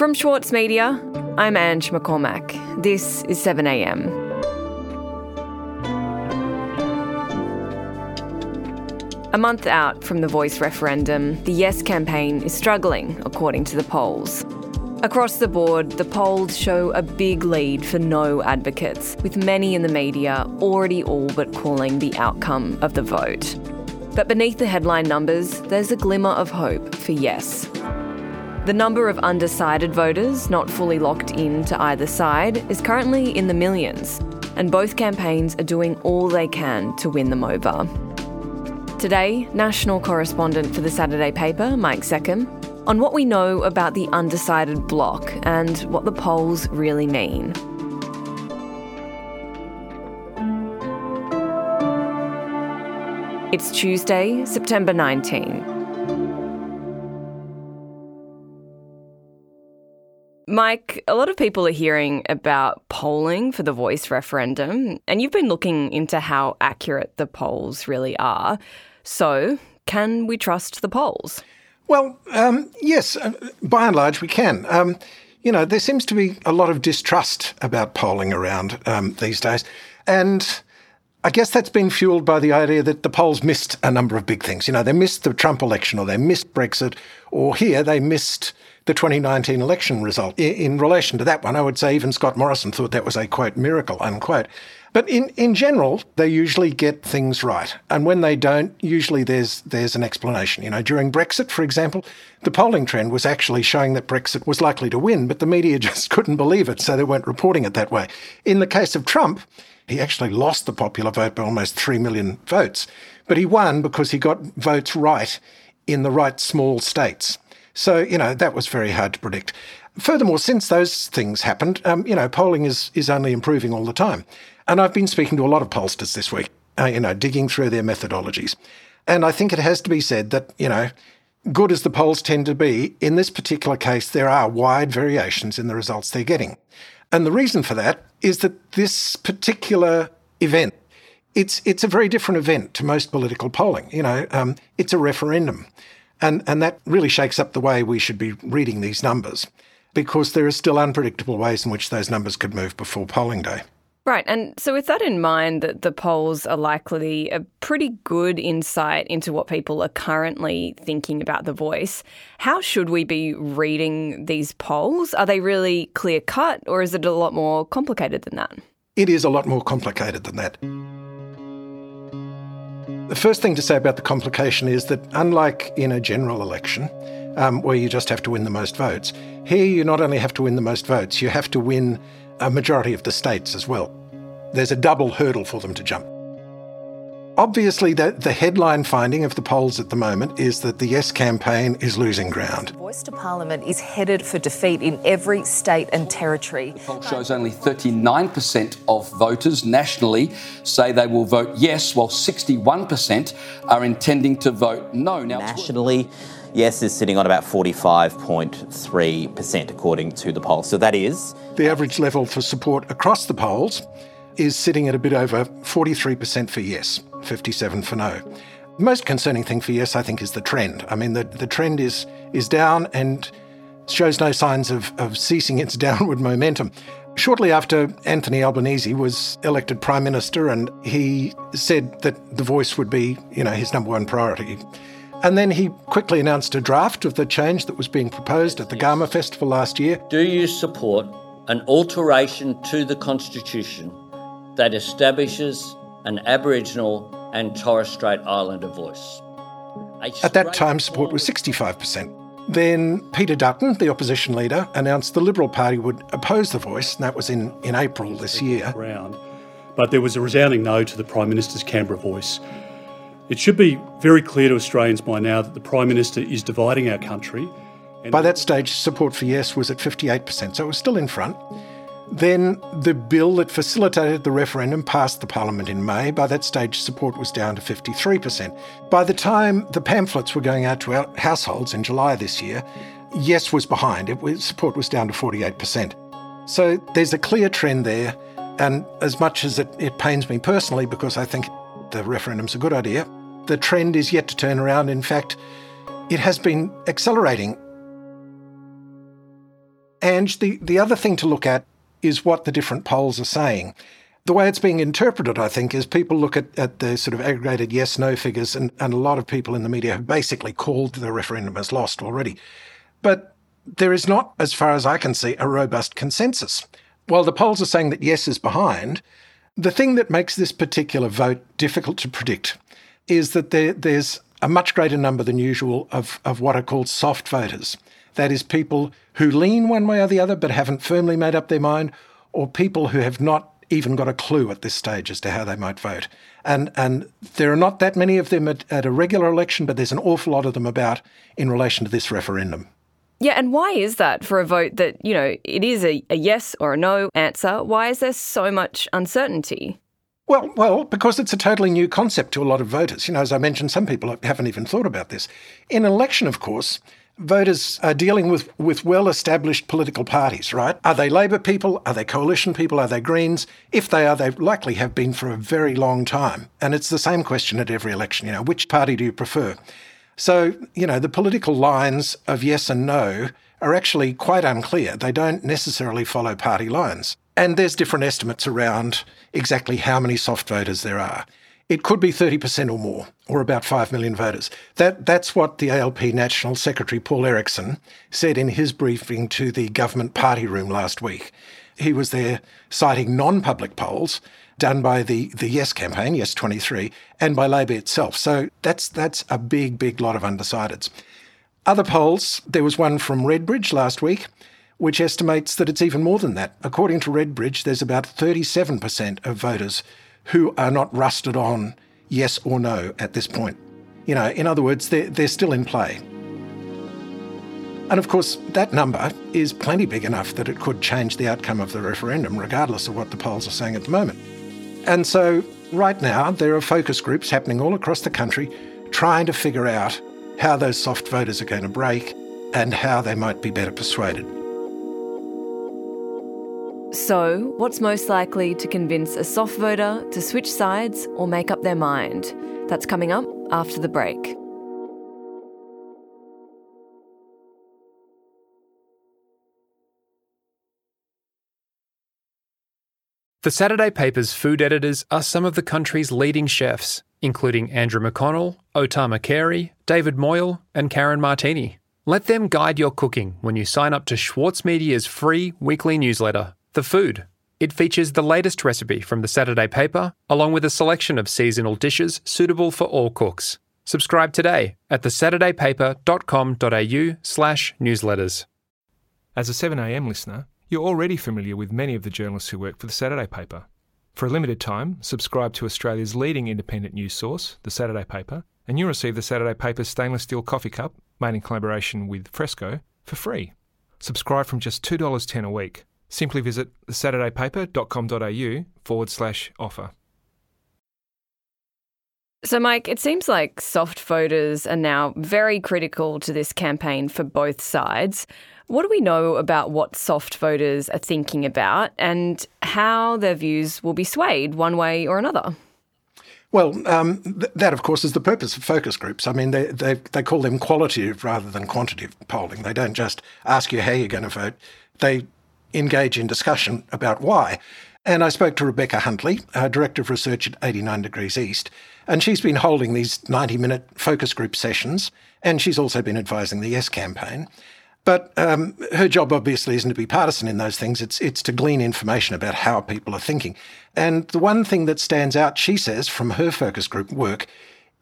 From Schwartz Media, I'm Ange McCormack. This is 7am. A month out from the voice referendum, the Yes campaign is struggling, according to the polls. Across the board, the polls show a big lead for no advocates, with many in the media already all but calling the outcome of the vote. But beneath the headline numbers, there's a glimmer of hope for Yes. The number of undecided voters not fully locked in to either side is currently in the millions, and both campaigns are doing all they can to win them over. Today, national correspondent for the Saturday paper, Mike Seccombe, on what we know about the undecided bloc and what the polls really mean. It's Tuesday, September 19. Mike, a lot of people are hearing about polling for the voice referendum, and you've been looking into how accurate the polls really are. So, can we trust the polls? Well, um, yes, uh, by and large, we can. Um, you know, there seems to be a lot of distrust about polling around um, these days. And I guess that's been fueled by the idea that the polls missed a number of big things. You know, they missed the Trump election or they missed Brexit, or here they missed the 2019 election result. In, relation to that one, I would say even Scott Morrison thought that was a quote miracle, unquote. But in, in general, they usually get things right. And when they don't, usually there's there's an explanation. You know, during Brexit, for example, the polling trend was actually showing that Brexit was likely to win, but the media just couldn't believe it, so they weren't reporting it that way. In the case of Trump, he actually lost the popular vote by almost 3 million votes. But he won because he got votes right in the right small states. So, you know, that was very hard to predict. Furthermore, since those things happened, um, you know, polling is, is only improving all the time. And I've been speaking to a lot of pollsters this week, uh, you know, digging through their methodologies. And I think it has to be said that, you know, good as the polls tend to be, in this particular case, there are wide variations in the results they're getting. And the reason for that is that this particular event, it's it's a very different event to most political polling. You know, um, it's a referendum, and and that really shakes up the way we should be reading these numbers, because there are still unpredictable ways in which those numbers could move before polling day. Right. And so, with that in mind, that the polls are likely a pretty good insight into what people are currently thinking about the voice, how should we be reading these polls? Are they really clear cut, or is it a lot more complicated than that? It is a lot more complicated than that. The first thing to say about the complication is that, unlike in a general election, um, where you just have to win the most votes, here you not only have to win the most votes, you have to win a majority of the states as well. There's a double hurdle for them to jump. Obviously, the, the headline finding of the polls at the moment is that the Yes campaign is losing ground. Voice to Parliament is headed for defeat in every state and territory. The poll shows only 39% of voters nationally say they will vote yes, while 61% are intending to vote no. Now, nationally, Yes is sitting on about 45.3%, according to the poll. So that is. The average level for support across the polls is sitting at a bit over 43% for yes, 57 for no. The most concerning thing for yes, I think, is the trend. I mean, the, the trend is, is down and shows no signs of, of ceasing its downward momentum. Shortly after Anthony Albanese was elected Prime Minister, and he said that the voice would be, you know, his number one priority. And then he quickly announced a draft of the change that was being proposed at the Garma Festival last year. Do you support an alteration to the Constitution that establishes an Aboriginal and Torres Strait Islander voice? At that time, support was 65%. Then Peter Dutton, the opposition leader, announced the Liberal Party would oppose the voice, and that was in, in April this year. But there was a resounding no to the Prime Minister's Canberra voice. It should be very clear to Australians by now that the Prime Minister is dividing our country. By that stage, support for Yes was at 58%, so it was still in front. Then the bill that facilitated the referendum passed the Parliament in May. By that stage, support was down to 53%. By the time the pamphlets were going out to our households in July this year, Yes was behind. It was, support was down to 48%. So there's a clear trend there. And as much as it, it pains me personally, because I think the referendum's a good idea, the trend is yet to turn around. In fact, it has been accelerating. And the, the other thing to look at is what the different polls are saying. The way it's being interpreted, I think, is people look at, at the sort of aggregated yes no figures, and, and a lot of people in the media have basically called the referendum as lost already. But there is not, as far as I can see, a robust consensus. While the polls are saying that yes is behind, the thing that makes this particular vote difficult to predict is that there, there's a much greater number than usual of, of what are called soft voters. That is, people who lean one way or the other but haven't firmly made up their mind, or people who have not even got a clue at this stage as to how they might vote. And, and there are not that many of them at, at a regular election, but there's an awful lot of them about in relation to this referendum. Yeah, and why is that for a vote that, you know, it is a, a yes or a no answer? Why is there so much uncertainty? Well, well, because it's a totally new concept to a lot of voters. You know, as I mentioned, some people haven't even thought about this. In an election, of course, voters are dealing with, with well established political parties, right? Are they Labor people? Are they coalition people? Are they Greens? If they are, they likely have been for a very long time. And it's the same question at every election, you know, which party do you prefer? So, you know, the political lines of yes and no are actually quite unclear. They don't necessarily follow party lines. And there's different estimates around exactly how many soft voters there are. It could be 30% or more, or about 5 million voters. That, that's what the ALP National Secretary Paul Erickson said in his briefing to the government party room last week. He was there citing non public polls done by the, the Yes campaign, Yes 23, and by Labor itself. So that's, that's a big, big lot of undecideds. Other polls, there was one from Redbridge last week, which estimates that it's even more than that. According to Redbridge, there's about 37% of voters who are not rusted on yes or no at this point. You know, in other words, they're, they're still in play. And of course, that number is plenty big enough that it could change the outcome of the referendum, regardless of what the polls are saying at the moment. And so, right now, there are focus groups happening all across the country trying to figure out how those soft voters are going to break and how they might be better persuaded. So, what's most likely to convince a soft voter to switch sides or make up their mind? That's coming up after the break. The Saturday paper's food editors are some of the country's leading chefs, including Andrew McConnell, O Tama Carey, David Moyle, and Karen Martini. Let them guide your cooking when you sign up to Schwartz Media's free weekly newsletter the Food. It features the latest recipe from the Saturday paper, along with a selection of seasonal dishes suitable for all cooks. Subscribe today at thesaturdaypaper.com.au slash newsletters. As a 7am listener, you're already familiar with many of the journalists who work for the Saturday paper. For a limited time, subscribe to Australia's leading independent news source, the Saturday paper, and you'll receive the Saturday paper's stainless steel coffee cup, made in collaboration with Fresco, for free. Subscribe from just $2.10 a week Simply visit thesaturdaypaper.com.au forward slash offer. So, Mike, it seems like soft voters are now very critical to this campaign for both sides. What do we know about what soft voters are thinking about and how their views will be swayed one way or another? Well, um, th- that, of course, is the purpose of focus groups. I mean, they, they, they call them qualitative rather than quantitative polling. They don't just ask you how you're going to vote. They engage in discussion about why. And I spoke to Rebecca Huntley, uh, Director of Research at 89 Degrees East, and she's been holding these 90 minute focus group sessions, and she's also been advising the Yes campaign. But um, her job obviously isn't to be partisan in those things. It's it's to glean information about how people are thinking. And the one thing that stands out, she says, from her focus group work,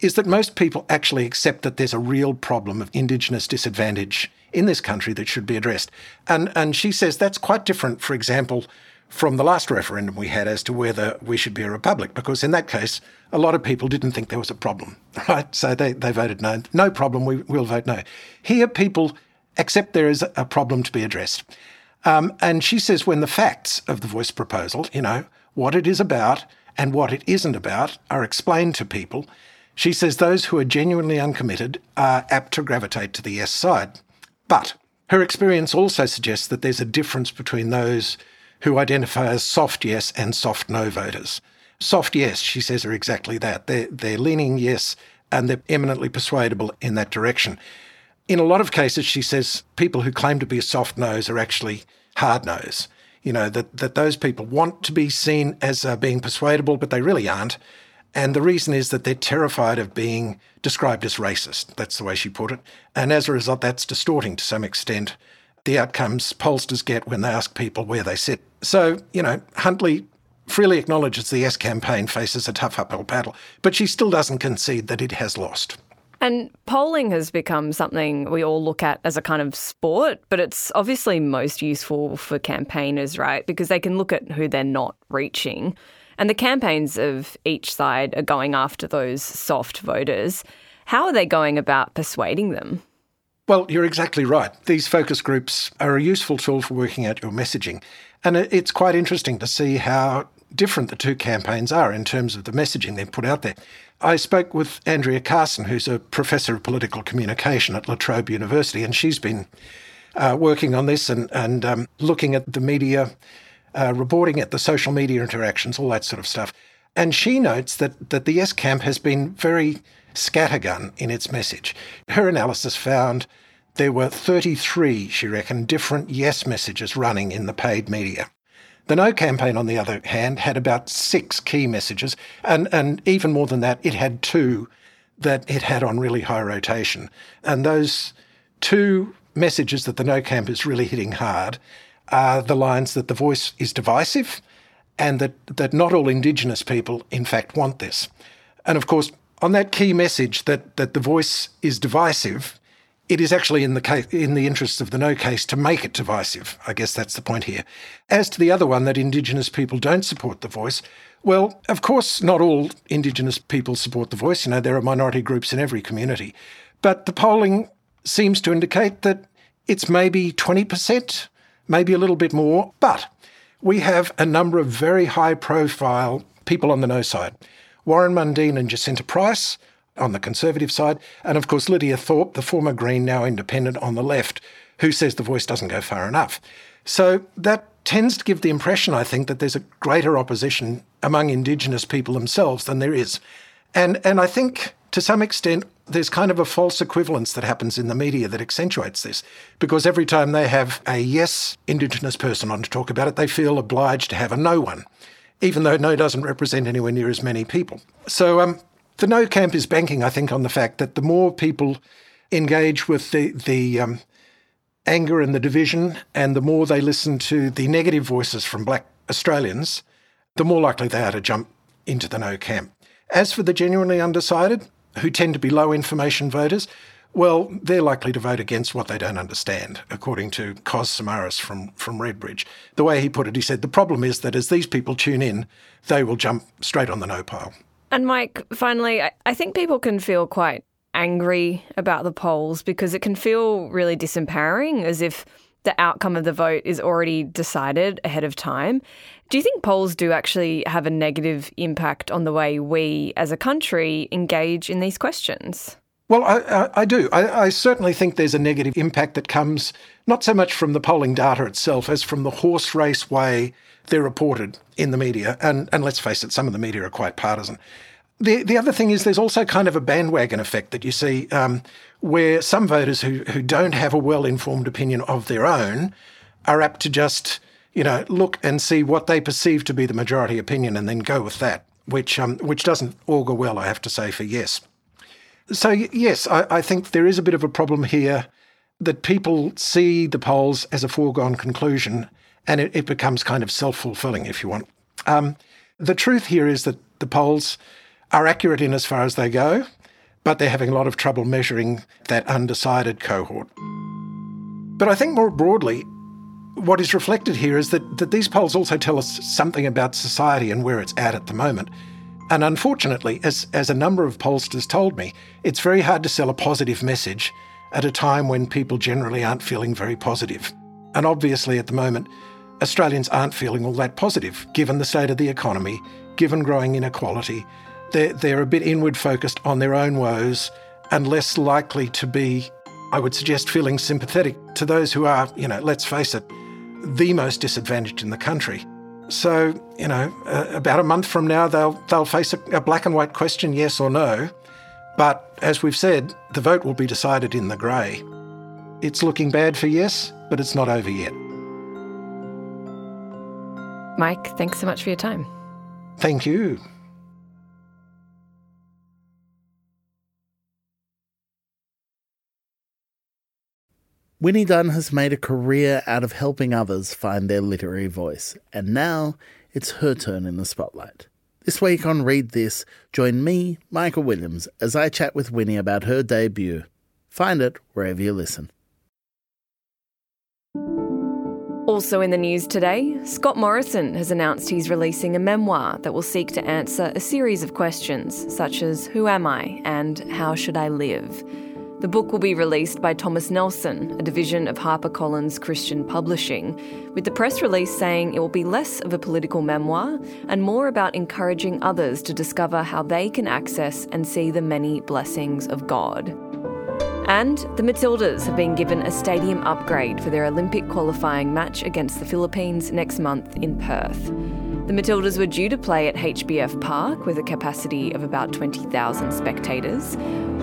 is that most people actually accept that there's a real problem of Indigenous disadvantage in this country that should be addressed. And, and she says that's quite different, for example, from the last referendum we had as to whether we should be a republic, because in that case, a lot of people didn't think there was a problem, right? So they, they voted no. No problem, we, will vote no. Here, people accept there is a problem to be addressed. Um, and she says when the facts of the voice proposal, you know, what it is about and what it isn't about, are explained to people, she says those who are genuinely uncommitted are apt to gravitate to the yes side. But her experience also suggests that there's a difference between those who identify as soft yes and soft no voters. Soft yes, she says, are exactly that. They're, they're leaning yes and they're eminently persuadable in that direction. in a lot of cases, she says people who claim to be soft nose are actually hard nose. You know, that, that those people want to be seen as uh, being persuadable, but they really aren't. And the reason is that they're terrified of being described as racist. That's the way she put it. And as a result, that's distorting to some extent the outcomes pollsters get when they ask people where they sit. So, you know, Huntley freely acknowledges the Yes campaign faces a tough uphill battle, but she still doesn't concede that it has lost. And polling has become something we all look at as a kind of sport, but it's obviously most useful for campaigners, right? Because they can look at who they're not reaching. And the campaigns of each side are going after those soft voters. How are they going about persuading them? Well, you're exactly right. These focus groups are a useful tool for working out your messaging. And it's quite interesting to see how different the two campaigns are in terms of the messaging they put out there. I spoke with Andrea Carson, who's a professor of political communication at La Trobe University, and she's been uh, working on this and, and um, looking at the media, uh, reporting it, the social media interactions, all that sort of stuff. And she notes that, that the Yes Camp has been very scattergun in its message. Her analysis found there were 33, she reckoned, different Yes messages running in the paid media. The No campaign, on the other hand, had about six key messages, and, and even more than that, it had two that it had on really high rotation. And those two messages that the No camp is really hitting hard are the lines that the voice is divisive and that, that not all Indigenous people, in fact, want this. And of course, on that key message that, that the voice is divisive, it is actually in the case, in the interests of the no case to make it divisive. I guess that's the point here. As to the other one that Indigenous people don't support the voice, well, of course, not all Indigenous people support the voice. You know, there are minority groups in every community, but the polling seems to indicate that it's maybe twenty percent, maybe a little bit more. But we have a number of very high-profile people on the no side. Warren Mundine and Jacinta Price on the Conservative side, and of course Lydia Thorpe, the former Green, now Independent on the left, who says the voice doesn't go far enough. So that tends to give the impression, I think, that there's a greater opposition among Indigenous people themselves than there is. And, and I think to some extent, there's kind of a false equivalence that happens in the media that accentuates this. Because every time they have a yes Indigenous person on to talk about it, they feel obliged to have a no one, even though no doesn't represent anywhere near as many people. So um, the no camp is banking, I think, on the fact that the more people engage with the, the um, anger and the division, and the more they listen to the negative voices from black Australians, the more likely they are to jump into the no camp. As for the genuinely undecided, who tend to be low information voters, well, they're likely to vote against what they don't understand, according to Kos Samaras from, from Redbridge. The way he put it, he said, the problem is that as these people tune in, they will jump straight on the no pile. And Mike, finally, I think people can feel quite angry about the polls because it can feel really disempowering as if the outcome of the vote is already decided ahead of time. Do you think polls do actually have a negative impact on the way we as a country engage in these questions? Well, I, I, I do. I, I, certainly think there's a negative impact that comes not so much from the polling data itself as from the horse race way they're reported in the media. And, and let's face it, some of the media are quite partisan. The, the other thing is there's also kind of a bandwagon effect that you see um, where some voters who, who don't have a well informed opinion of their own are apt to just, you know, look and see what they perceive to be the majority opinion and then go with that, which, um, which doesn't augur well, I have to say, for yes. So, yes, I, I think there is a bit of a problem here that people see the polls as a foregone conclusion and it, it becomes kind of self fulfilling, if you want. Um, the truth here is that the polls are accurate in as far as they go, but they're having a lot of trouble measuring that undecided cohort. But I think more broadly, what is reflected here is that, that these polls also tell us something about society and where it's at at the moment. And unfortunately, as, as a number of pollsters told me, it's very hard to sell a positive message at a time when people generally aren't feeling very positive. And obviously, at the moment, Australians aren't feeling all that positive, given the state of the economy, given growing inequality, they're, they're a bit inward focused on their own woes and less likely to be, I would suggest, feeling sympathetic to those who are, you know, let's face it, the most disadvantaged in the country. So, you know, uh, about a month from now, they'll, they'll face a, a black and white question, yes or no. But as we've said, the vote will be decided in the grey. It's looking bad for yes, but it's not over yet. Mike, thanks so much for your time. Thank you. Winnie Dunn has made a career out of helping others find their literary voice, and now it's her turn in the spotlight. This week on Read This, join me, Michael Williams, as I chat with Winnie about her debut. Find it wherever you listen. Also in the news today, Scott Morrison has announced he's releasing a memoir that will seek to answer a series of questions such as Who am I and How should I live? The book will be released by Thomas Nelson, a division of HarperCollins Christian Publishing, with the press release saying it will be less of a political memoir and more about encouraging others to discover how they can access and see the many blessings of God. And the Matildas have been given a stadium upgrade for their Olympic qualifying match against the Philippines next month in Perth. The Matildas were due to play at HBF Park with a capacity of about 20,000 spectators.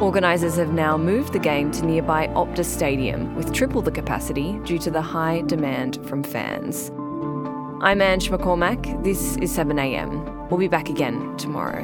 Organisers have now moved the game to nearby Optus Stadium with triple the capacity due to the high demand from fans. I'm Ange McCormack. This is 7am. We'll be back again tomorrow.